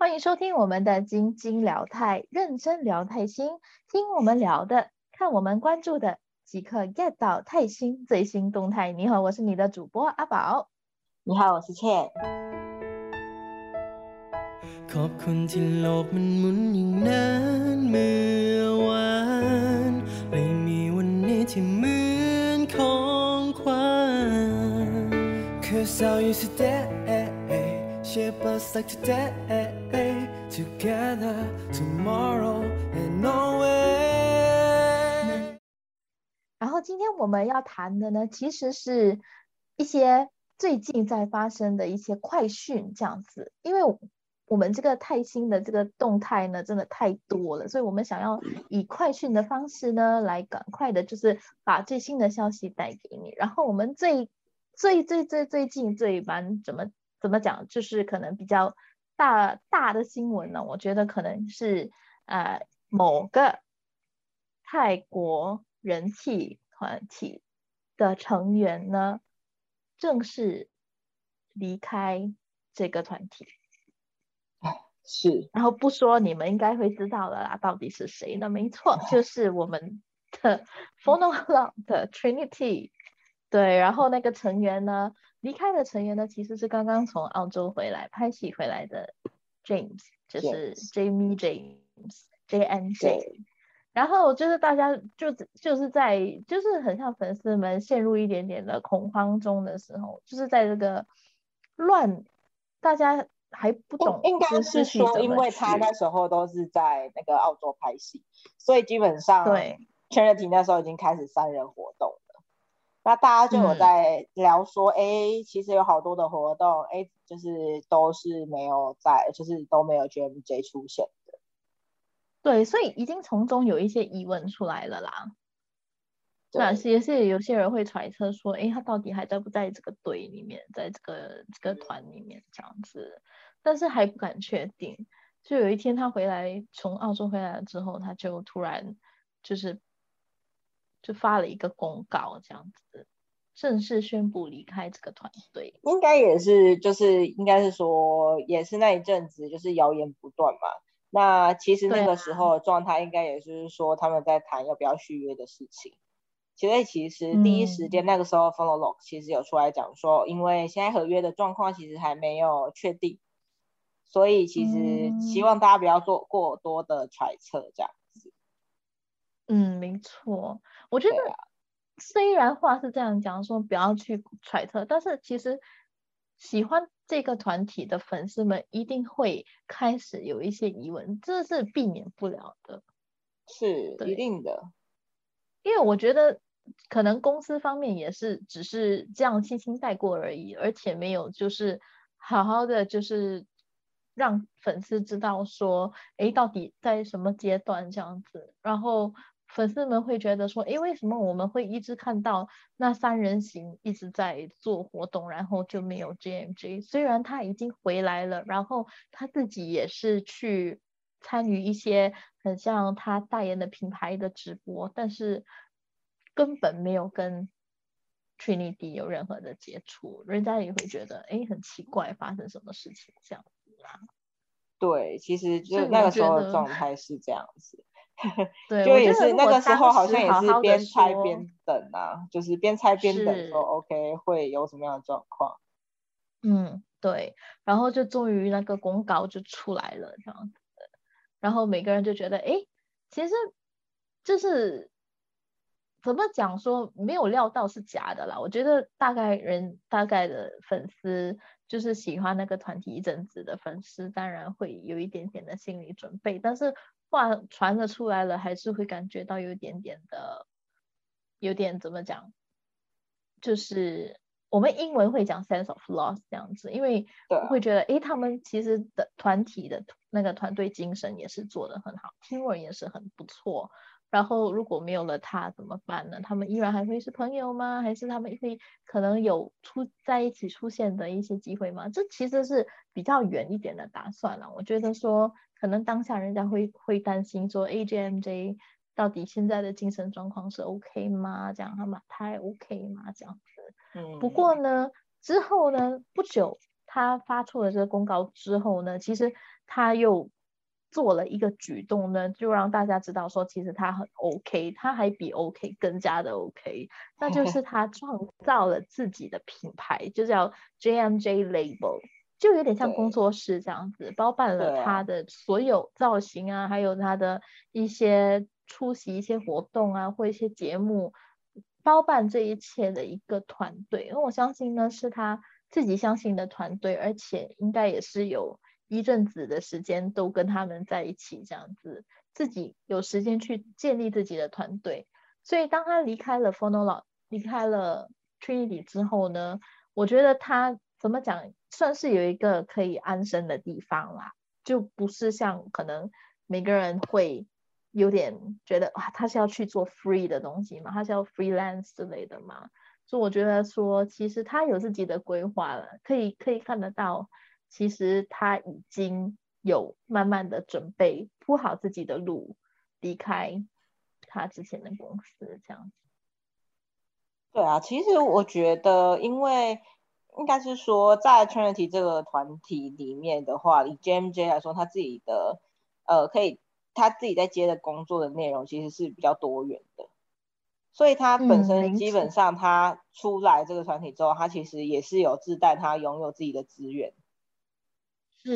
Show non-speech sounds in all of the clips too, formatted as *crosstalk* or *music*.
欢迎收听我们的晶晶聊泰，认真聊泰星，听我们聊的，看我们关注的，即刻 get 到泰星最新动态。你好，我是你的主播阿宝。你好，我是倩。ขอบคุณที่โลกมันหมุนอย่างนั้นเมื่อวานเลยมีวันนี้ที่เหมือนของขวัญ Cause how you today shape us like today together tomorrow and nowhere 然后今天我们要谈的呢，其实是一些最近在发生的一些快讯，这样子，因为我们这个泰星的这个动态呢，真的太多了，所以我们想要以快讯的方式呢，来赶快的，就是把最新的消息带给你。然后我们最最最最最近最蛮怎么怎么讲，就是可能比较大大的新闻呢，我觉得可能是呃某个泰国人气团体的成员呢，正式离开这个团体。是，然后不说，你们应该会知道了啦，到底是谁呢？没错，就是我们的 *laughs* Phonolog 的 Trinity。对，然后那个成员呢，离开的成员呢，其实是刚刚从澳洲回来拍戏回来的 James，就是 Jamie James，J N J。然后就是大家就就是在就是很像粉丝们陷入一点点的恐慌中的时候，就是在这个乱大家。还不懂，应该是说，因为他那时候都是在那个澳洲拍戏，所以基本上对 Charity 那时候已经开始三人活动了。那大家就有在聊说，哎，其实有好多的活动，哎，就是都是没有在，就是都没有 JMJ 出现的。对，所以已经从中有一些疑问出来了啦。那也是有些人会揣测说，哎，他到底还在不在这个队里面，在这个这个团里面这样子，但是还不敢确定。就有一天他回来，从澳洲回来了之后，他就突然就是就发了一个公告，这样子正式宣布离开这个团队。应该也是，就是应该是说，也是那一阵子就是谣言不断嘛。那其实那个时候状态应该也是说他们在谈要不要续约的事情。其实，其实第一时间那个时候，Follow Lock 其实有出来讲说，因为现在合约的状况其实还没有确定，所以其实希望大家不要做过多的揣测这样子。嗯，没错，我觉得虽然话是这样讲说不要去揣测，但是其实喜欢这个团体的粉丝们一定会开始有一些疑问，这是避免不了的。是一定的，因为我觉得。可能公司方面也是只是这样轻轻带过而已，而且没有就是好好的就是让粉丝知道说，哎，到底在什么阶段这样子，然后粉丝们会觉得说，诶，为什么我们会一直看到那三人行一直在做活动，然后就没有 JMJ？虽然他已经回来了，然后他自己也是去参与一些很像他代言的品牌的直播，但是。根本没有跟 Trinity 有任何的接触，人家也会觉得诶很奇怪，发生什么事情这样子啊？对，其实就那个时候的状态是这样子，*laughs* 对，就也是那个时候好像也是边猜边等啊，就是边猜边等说 OK 会有什么样的状况？嗯，对，然后就终于那个公告就出来了这样子，然后每个人就觉得哎，其实就是。怎么讲说没有料到是假的啦？我觉得大概人大概的粉丝就是喜欢那个团体一阵子的粉丝，当然会有一点点的心理准备。但是话传了出来了，还是会感觉到有一点点的，有点怎么讲？就是我们英文会讲 sense of loss 这样子，因为会觉得诶，他们其实的团体的那个团队精神也是做的很好，teamwork 也是很不错。然后如果没有了他怎么办呢？他们依然还会是朋友吗？还是他们会可能有出在一起出现的一些机会吗？这其实是比较远一点的打算了。我觉得说可能当下人家会会担心说 A J M J 到底现在的精神状况是 OK 吗？这样他们太 OK 吗？这样子。嗯。不过呢，之后呢，不久他发出了这个公告之后呢，其实他又做了一个举动呢，就让大家知道说，其实他很 OK，他还比 OK 更加的 OK，那就 *laughs* 是他创造了自己的品牌，就叫 JMJ Label，就有点像工作室这样子，包办了他的所有造型啊，还有他的一些出席一些活动啊，或一些节目，包办这一切的一个团队，因为我相信呢，是他自己相信的团队，而且应该也是有。一阵子的时间都跟他们在一起，这样子自己有时间去建立自己的团队。所以当他离开了 f o n o l 离开了 Trinity 之后呢，我觉得他怎么讲，算是有一个可以安身的地方啦，就不是像可能每个人会有点觉得哇，他是要去做 free 的东西嘛，他是要 freelance 之类的嘛。所以我觉得说，其实他有自己的规划了，可以可以看得到。其实他已经有慢慢的准备铺好自己的路，离开他之前的公司这样子。对啊，其实我觉得，因为应该是说，在 Trinity 这个团体里面的话，以 JMJ 来说，他自己的呃，可以他自己在接的工作的内容其实是比较多元的，所以他本身基本上他出来这个团体之后，他其实也是有自带他拥有自己的资源。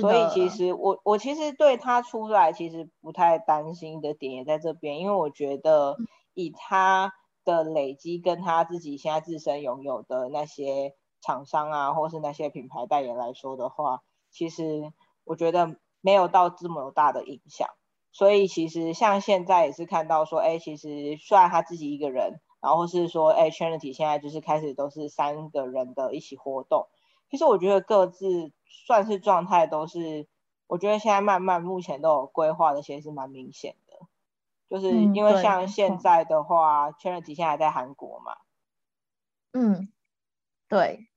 所以其实我我其实对他出来其实不太担心的点也在这边，因为我觉得以他的累积跟他自己现在自身拥有的那些厂商啊，或是那些品牌代言来说的话，其实我觉得没有到这么大的影响。所以其实像现在也是看到说，哎，其实虽然他自己一个人，然后是说，哎，Trinity 现在就是开始都是三个人的一起活动。其实我觉得各自算是状态都是，我觉得现在慢慢目前都有规划的，其实是蛮明显的。就是因为像现在的话，Charity 现在在韩国嘛。嗯，对。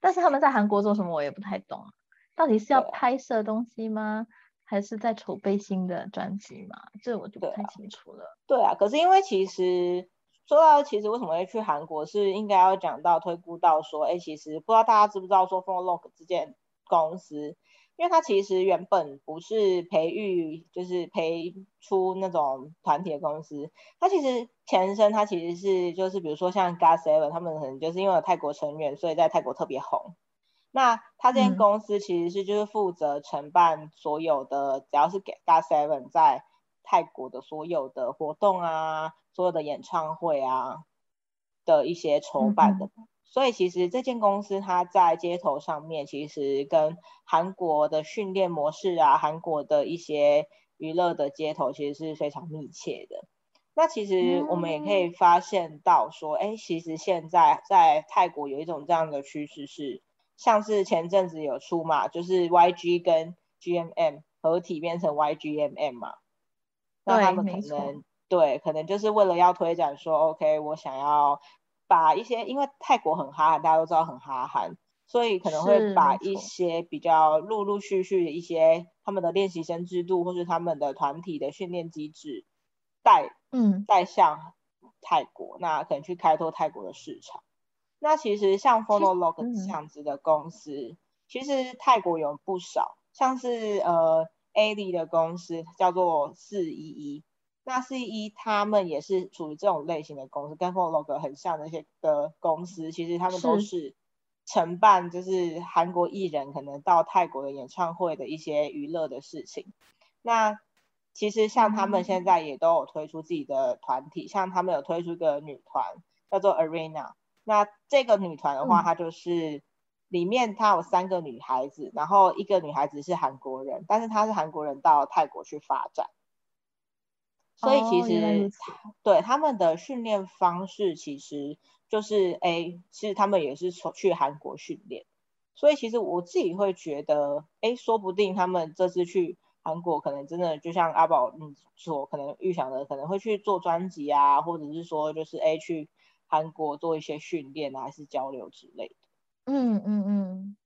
但是他们在韩国做什么，我也不太懂。到底是要拍摄东西吗？还是在筹备新的专辑嘛？这我就不太清楚了。对啊，可是因为其实。说到其实为什么会去韩国，是应该要讲到推估到说，哎，其实不知道大家知不知道说 f o r l o g 这间公司，因为它其实原本不是培育，就是培出那种团体的公司，它其实前身它其实是就是比如说像 GOT7 他们可能就是因为有泰国成员，所以在泰国特别红。那它这间公司其实是就是负责承办所有的，只要是给 GOT7 在泰国的所有的活动啊。所有的演唱会啊的一些筹办的，所以其实这间公司它在街头上面，其实跟韩国的训练模式啊，韩国的一些娱乐的街头其实是非常密切的。那其实我们也可以发现到说，哎，其实现在在泰国有一种这样的趋势是，像是前阵子有出嘛，就是 YG 跟 GMM 合体变成 YGMM 嘛，那他们可能。对，可能就是为了要推展说，OK，我想要把一些，因为泰国很哈韩，大家都知道很哈韩，所以可能会把一些比较陆陆续续的一些他们的练习生制度，或是他们的团体的训练机制带，嗯，带向泰国，那可能去开拓泰国的市场。那其实像 Phonolog 这样子的公司，其实泰国有不少，像是呃 A D 的公司叫做四一一。那四一他们也是属于这种类型的公司，跟 f o l o g 很像那些的公司，其实他们都是承办就是韩国艺人可能到泰国的演唱会的一些娱乐的事情。那其实像他们现在也都有推出自己的团体，像他们有推出一个女团叫做 Arena。那这个女团的话，它就是里面他有三个女孩子，然后一个女孩子是韩国人，但是她是韩国人到泰国去发展。所以其实对他们的训练方式，其实就是哎，其实他们也是从去韩国训练。所以其实我自己会觉得，哎，说不定他们这次去韩国，可能真的就像阿宝你所可能预想的，可能会去做专辑啊，或者是说就是哎去韩国做一些训练啊，还是交流之类的。嗯嗯嗯，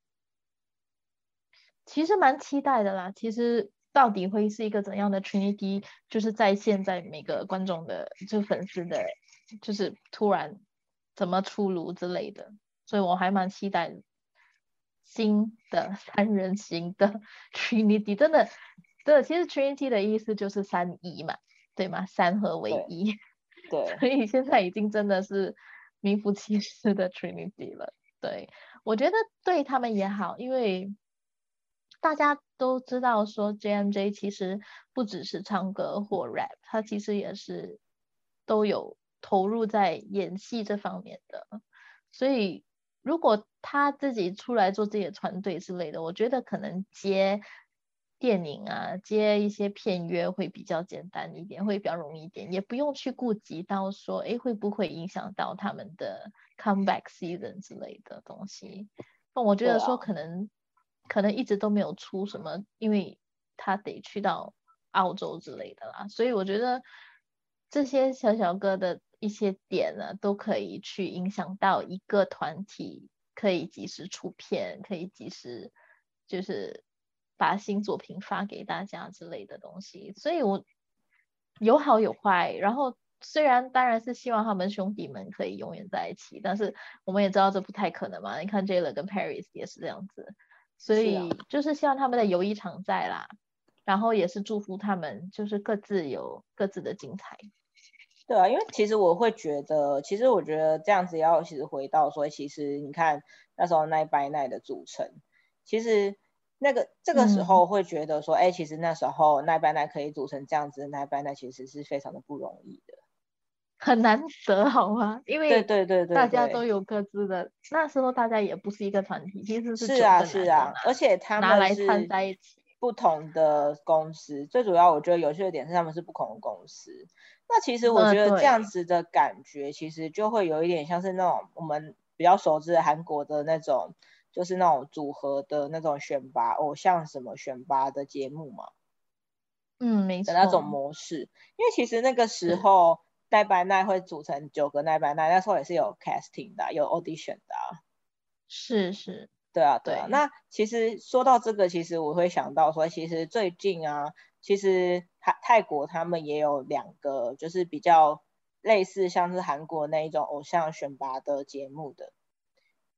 其实蛮期待的啦，其实。到底会是一个怎样的 Trinity？就是在现在每个观众的就粉丝的，就是突然怎么出炉之类的，所以我还蛮期待新的三人行的 *laughs* Trinity，真的，对，其实 Trinity 的意思就是三一嘛，对吗？三合为一，对，*laughs* 所以现在已经真的是名副其实的 Trinity 了。对，我觉得对他们也好，因为大家都知道说 JMJ 其实不只是唱歌或 rap，他其实也是都有投入在演戏这方面的，所以如果他自己出来做自己的团队之类的，我觉得可能接电影啊，接一些片约会比较简单一点，会比较容易一点，也不用去顾及到说，哎，会不会影响到他们的 comeback season 之类的东西。那我觉得说可能。可能一直都没有出什么，因为他得去到澳洲之类的啦，所以我觉得这些小小哥的一些点呢，都可以去影响到一个团体可以及时出片，可以及时就是把新作品发给大家之类的东西。所以我有好有坏，然后虽然当然是希望他们兄弟们可以永远在一起，但是我们也知道这不太可能嘛。你看 Jayla 跟 Paris 也是这样子。所以就是希望他们的友谊常在啦，然后也是祝福他们，就是各自有各自的精彩。对啊，因为其实我会觉得，其实我觉得这样子要其实回到说，其实你看那时候 Nine by Nine 的组成，其实那个这个时候会觉得说，哎，其实那时候 Nine by Nine 可以组成这样子，Nine by Nine 其实是非常的不容易的。很难得，好吗？因为对对对对，大家都有各自的。那时候大家也不是一个团体，其实是是啊是啊，而且他们拿来串在一起。不同的公司，最主要我觉得有趣的点是他们是不同的公司。那其实我觉得这样子的感觉，其实就会有一点像是那种我们比较熟知的韩国的那种，就是那种组合的那种选拔偶像什么选拔的节目嘛。嗯，没错。的那种模式，因为其实那个时候。奈白奈会组成九个奈白奈，那时候也是有 casting 的，有 audition 的。是是，对啊对啊。那其实说到这个，其实我会想到说，其实最近啊，其实泰泰国他们也有两个，就是比较类似像是韩国那一种偶像选拔的节目的。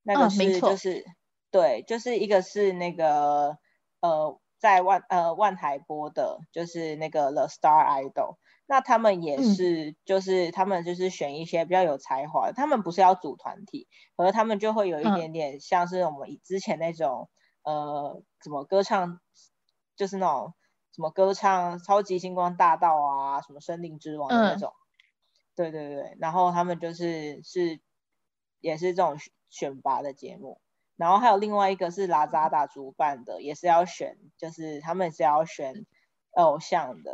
那个是就是对，就是一个是那个呃在万呃万台播的，就是那个 The Star Idol。那他们也是，就是他们就是选一些比较有才华的，他们不是要组团体，而他们就会有一点点像是我们以之前那种，呃，什么歌唱，就是那种什么歌唱超级星光大道啊，什么森林之王的那种，对对对，然后他们就是是也是这种选拔的节目，然后还有另外一个是拉扎达主办的，也是要选，就是他们是要选偶像的。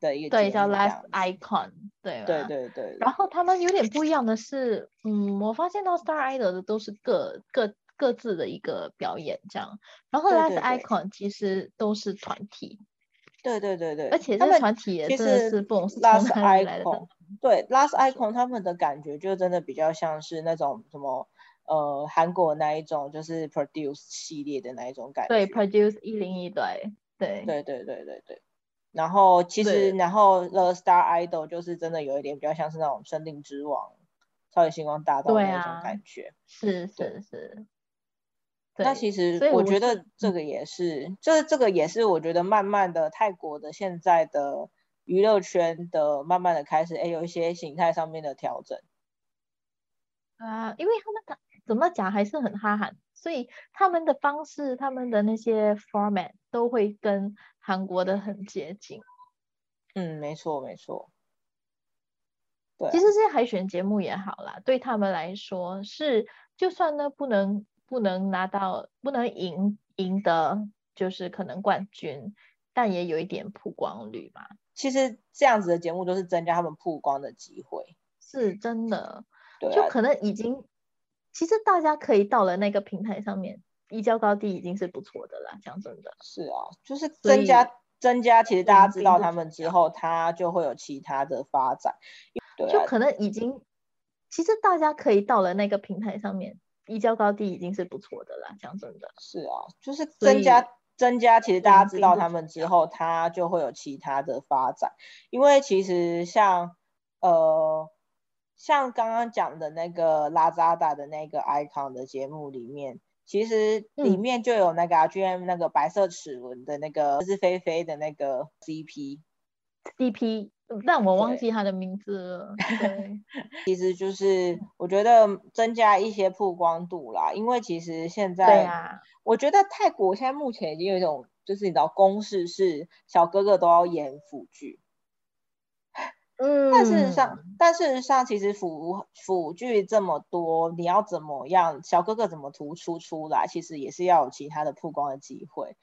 的一个对叫 Last Icon，对对对对。然后他们有点不一样的是，嗯，我发现到 Star Idol 的都是各各各自的一个表演这样，然后 Last Icon 其实都是团体。对对对对。而且这个团体也真的是不懂是 *laughs* 从哪里来的。对 Last Icon 他们的感觉就真的比较像是那种什么呃韩国那一种就是 Produce 系列的那一种感觉。对 Produce 一零一对对对对对对对。然后其实，然后 The Star Idol 就是真的有一点比较像是那种森林之王、超级星光大道那种感觉。是是是。那其实我觉得这个也是，就是这个也是我觉得慢慢的泰国的现在的娱乐圈的慢慢的开始，哎，有一些形态上面的调整。啊，因为他们怎么讲还是很哈韩，所以他们的方式、他们的那些 format 都会跟。韩国的很接近，嗯，没错没错，对，其实这些海选节目也好啦，对他们来说是，就算呢不能不能拿到不能赢赢得就是可能冠军，但也有一点曝光率嘛。其实这样子的节目都是增加他们曝光的机会，是真的，就可能已经，其实大家可以到了那个平台上面。一较高低已经是不错的啦，讲真的。是啊，就是增加增加，其实大家知道他们之后，他就会有其他的发展。对，就可能已经，其实大家可以到了那个平台上面，一较高低已经是不错的啦，讲真的。是啊，就是增加增加，其实大家知道他们之后，他就会有其他的发展。因为其实像呃，像刚刚讲的那个拉扎达的那个 icon 的节目里面。其实里嗯面就有那个啊 GM 那个白色齿轮的那个是菲菲的那个 CP，CP，但我忘记他的名字了。对，*laughs* 其实就是我觉得增加一些曝光度啦，因为其实现对在啊，我觉得泰国现在目前已经有一种就是你知道公式是小哥哥都要演腐剧，嗯，但事实上，但事实上，其实辅辅具这么多，你要怎么样，小哥哥怎么突出出来，其实也是要有其他的曝光的机会。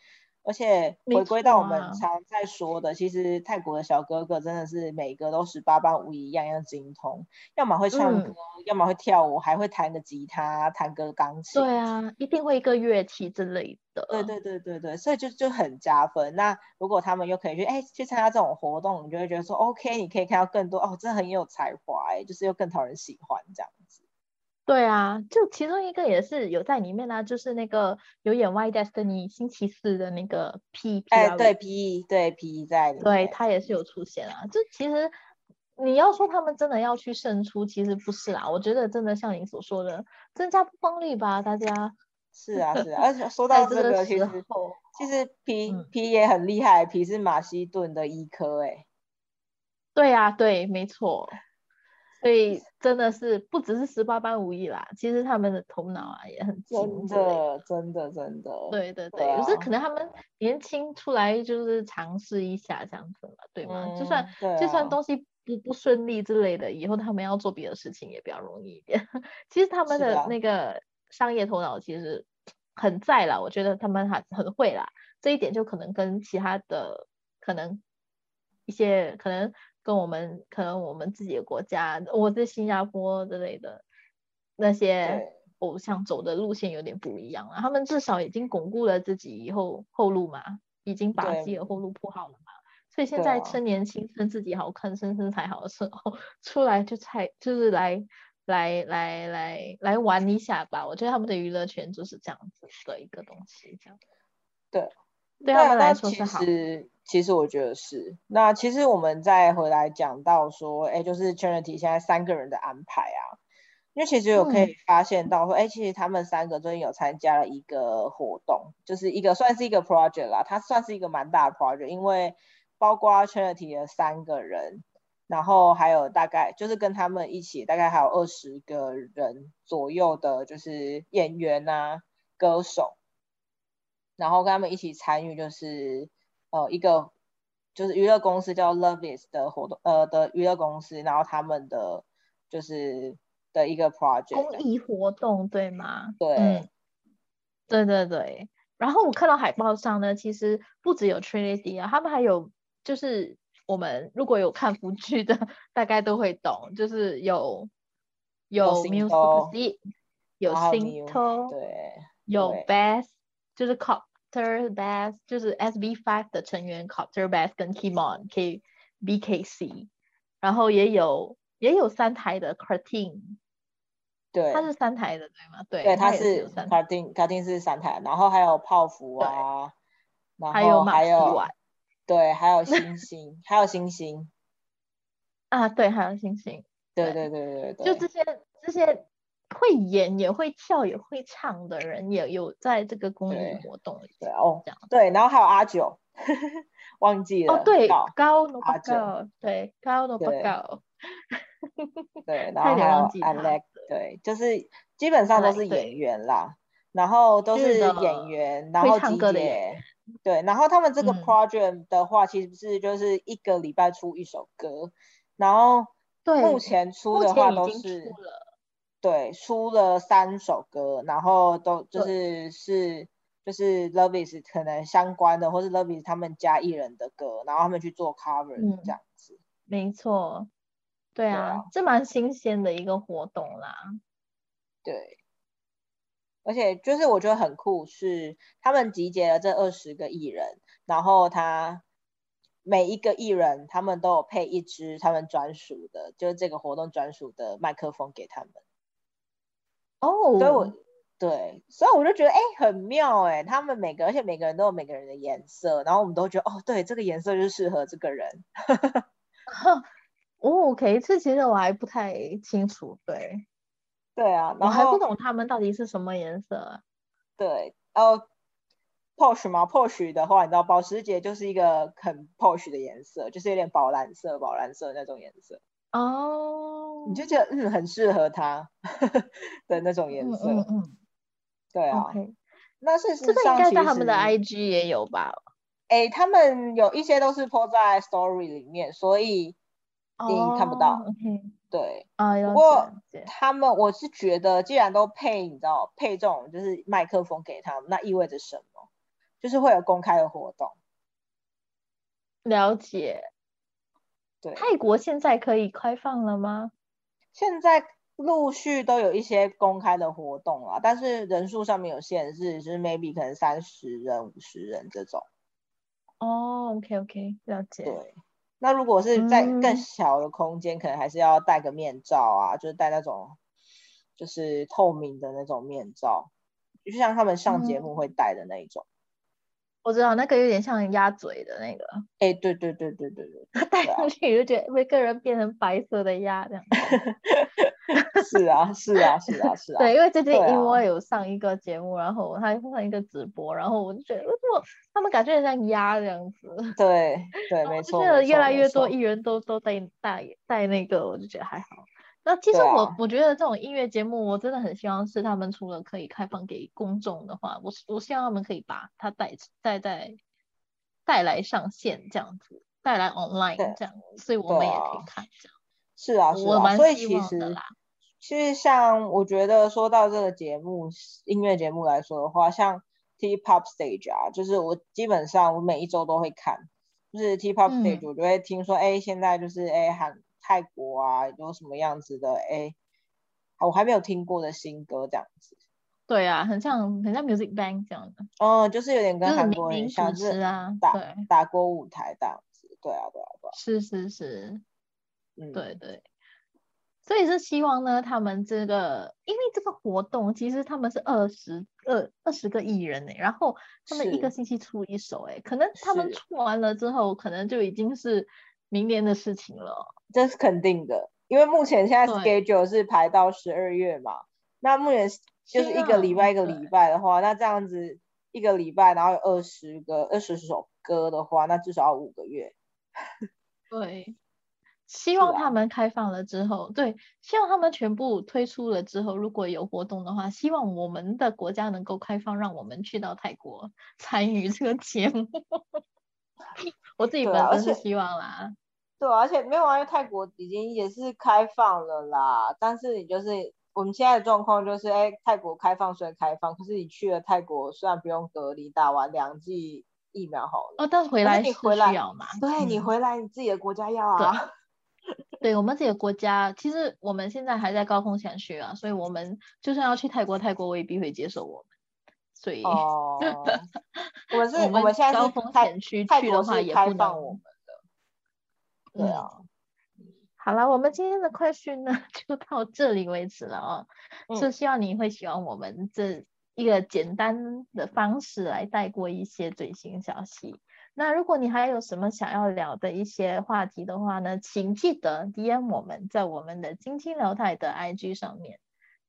而且回归到我们常在说的，其实泰国的小哥哥真的是每个都十八般武艺，样样精通，要么会唱歌，嗯要么会跳舞，还会弹个吉他，弹个钢琴。对啊，一定会一个乐器之类的。对对对对对，所以就就很加分。那如果他们又可以去哎去参加这种活动，你就会觉得说 OK，你可以看到更多哦，真的很有才华哎，就是又更讨人喜欢这样子。对啊，就其中一个也是有在里面啊，就是那个有演《Y Destiny》星期四的那个 P P 哎，对 P 对 P 在里面对，他也是有出现啊。就其实你要说他们真的要去胜出，其实不是啦。我觉得真的像你所说的，增加曝光率吧，大家是啊是啊，而且说到这个，其实候，其实 P 嗯 P 也很厉害皮是马西顿的医科哎，对啊，对，没错。所以真的是不只是十八般武艺啦，其实他们的头脑啊也很真精的。真的真的，对对对对，就是啊可能他们年轻出来就是尝试一下这样子嘛，对吗？就算就算啊东西不不顺利之类的，以后他们要做别的事情也比较容易一点。*laughs* 其实他们的那个商业头脑其实很在啦，我觉得他们还很会啦，这一点就可能跟其他的可能一些可能跟我们可能我们自己的国家，我在新加坡之类的那些偶像走的路线有点不一样了，他们至少已经巩固了自己以后后路嘛，已经把自己的后路铺好了嘛。所以现在趁年轻、趁自己好看、趁身材好的时候出来就才就是来来来来来玩一下吧。我觉得他们的娱乐圈就是这样子的一个东西，这样对。对他们啊那其来说是好。实其实我觉得是。那其实我们再回来讲到说，哎，就是 Trinity 现在三个人的安排啊，因为其实有可嗯以发现到说，哎、其实他们三个最近有参加了一个活动，就是一个算是一个 project 啦，它算是一个蛮大的 project，因为包括 Trinity 的三个人，然后还有大概就是跟他们一起大概还有二十个人左右的，就是演员啊、歌手，然后跟他们一起参与，就是呃一个就是娱乐公司叫 Loveis 的活动，呃的娱乐公司，然后他们的就是的一个 project，公益活动对吗？对嗯，对对对。然后我看到海报上呢，其实不只有 Trinity 啊，他们还有就是我们如果有看福剧的，大概都会懂，就是有有 Music 头 C，有然后星 Mu- 头，对有 Bass，就是 Copter Bass，就是 SB Five 的成员 Copter Bass 跟 Kimon K BKC，然后也有也有三台的 Cartoon，对它是三台的对吗？对，对，它它也是有是三台，然后还有泡芙啊，然后还有丸对，还有星 *laughs* 星，还有星星，啊，对，还有星星，对对对对对对，就。这些这些会演也会跳也会唱的人，也有在这个公益活动里对哦这样，对，然后还有阿九，*laughs* 忘记了哦，对，高高诺巴阿九高，对，高诺巴对高，对，*laughs* 然后还有对，就是基本上都是演员啦，然后都是演员，然后集唱歌的对，然后他们这个嗯。project 的话，其实是就是一个礼拜出一首歌，然后目前出的话都是了，对，出了三首歌，然后都就是是就是 Loveis 可能相关的，或是 Loveis 他们家艺人的歌，然后他们去做 cover 嗯。这样子。没错，对啊啊，这蛮新鲜的一个活动啦，对，而且就是我觉得很酷，是他们集结了这二十个艺人，然后他每一个艺人他们都有配一支他们专属的，就是这个活动专属的麦克风给他们。哦，所以我对，所以我就觉得哎、很妙哎、他们每个而且每个人都有每个人的颜色，然后我们都觉得哦，对，这个颜色就适合这个人。*laughs* 哦，OK，这其实我还不太清楚，对，对啊，我还不懂他们到底是什么颜色啊，对，然后 posh 吗，posh 的话，你知道保时捷就是一个很 posh 的颜色，就是有点宝蓝色、宝蓝色那种颜色。哦，你就觉得嗯很适合它 *laughs* 的那种颜色。嗯嗯嗯对啊。那事这个应该在他们的 IG 也有吧？哎，他们有一些都是 po 在 story 里面，所以你看不到。哦，OK，对不过，他们，我是觉得既然都配，你知道配这种就是麦克风给他们，那意味着什么？就是会有公开的活动。了解。对，泰国现在可以开放了吗？现在陆续都有一些公开的活动啊，但是人数上面有限制，就是 maybe 可能三十人、五十人这种。哦，OK OK，了解。对，那如果是在更嗯小的空间，可能还是要戴个面罩啊，就是戴那种就是透明的那种面罩，就像他们上节目会戴的那一种。我知道那个有点像鸭嘴的那个，哎、对对对对对对，戴对啊上去就觉得每个人变成白色的鸭这样。*laughs* 是啊是啊是啊是啊，*laughs* 对，因为最近因为有上一个节目，然后他上一个直播，然后我就觉得为什么他们感觉很像鸭这样子，对 *laughs* 对没错，越来越多艺人都都戴戴戴那个，我就觉得还好。那其实我、啊。我觉得这种音乐节目，我真的很希望是他们除了可以开放给公众的话，我我希望他们可以把它带带带带来上线这样子，带来 online 这样，所以我们也可以啊看这样。是啊是啊，我蛮所以希其实望的啦其实像我觉得说到这个节目音乐节目来说的话，像 T Pop Stage 啊，就是我基本上我每一周都会看，就是 T Pop 嗯。Stage 我就会听说，哎、现在就是哎韩泰国啊有什么样子的哎，我还没有听过的新歌这样子，对啊，很像很像 Music Bank 这样的，嗯，就是有点跟韩国人民主像是啊，打对，打歌舞台这样子，对啊对啊对啊，是是是，嗯，对对，所以是希望呢，他们这个，因为这个活动其实他们是二十二二十个艺人呢，然后他们一个星期出一首，哎，可能他们出完了之后，可能就已经是明年的事情了。这是肯定的，因为目前现在 schedule 是排到十二月嘛，那目前就是一个礼拜一个礼拜的话，那这样子一个礼拜，然后有二十个二十首歌的话，那至少要五个月。对，*laughs* 希望啊他们开放了之后，对，希望他们全部推出了之后，如果有活动的话，希望我们的国家能够开放，让我们去到泰国参与这个节目。*laughs* 我自己本身是希望啦，对啊，而且没有啊，因为泰国已经也是开放了啦，但是你就是我们现在的状况就是，哎，泰国开放虽然开放，可是你去了泰国虽然不用隔离，打完两剂疫苗好了，哦，但回来是你回来需要嘛？对你嗯回来你自己的国家要啊。*laughs* 对我们自己的国家，其实我们现在还在高风险区啊，所以我们就算要去泰国，泰国未必会接受我们，所以哦，*laughs* 我们是，我我们现在高风险区去的话也不能放我们的，对嗯啊，好了，我们今天的快讯呢 *laughs* 就到这里为止了哦。嗯就希望你会喜欢我们这一个简单的方式来带过一些最新消息。那如果你还有什么想要聊的一些话题的话呢，请记得 DM 我们在我们的金青聊台的 IG 上面，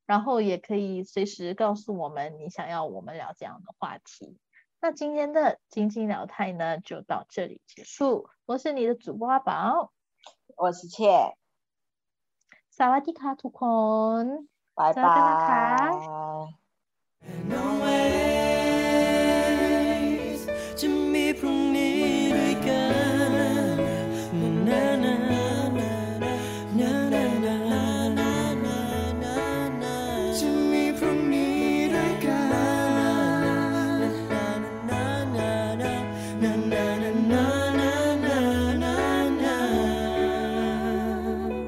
然后也可以随时告诉我们你想要我们聊这样的话题。那今天的金金聊太呢，就到这里结束。我是你的主播阿宝，我是切。萨瓦迪卡，吐空，拜拜。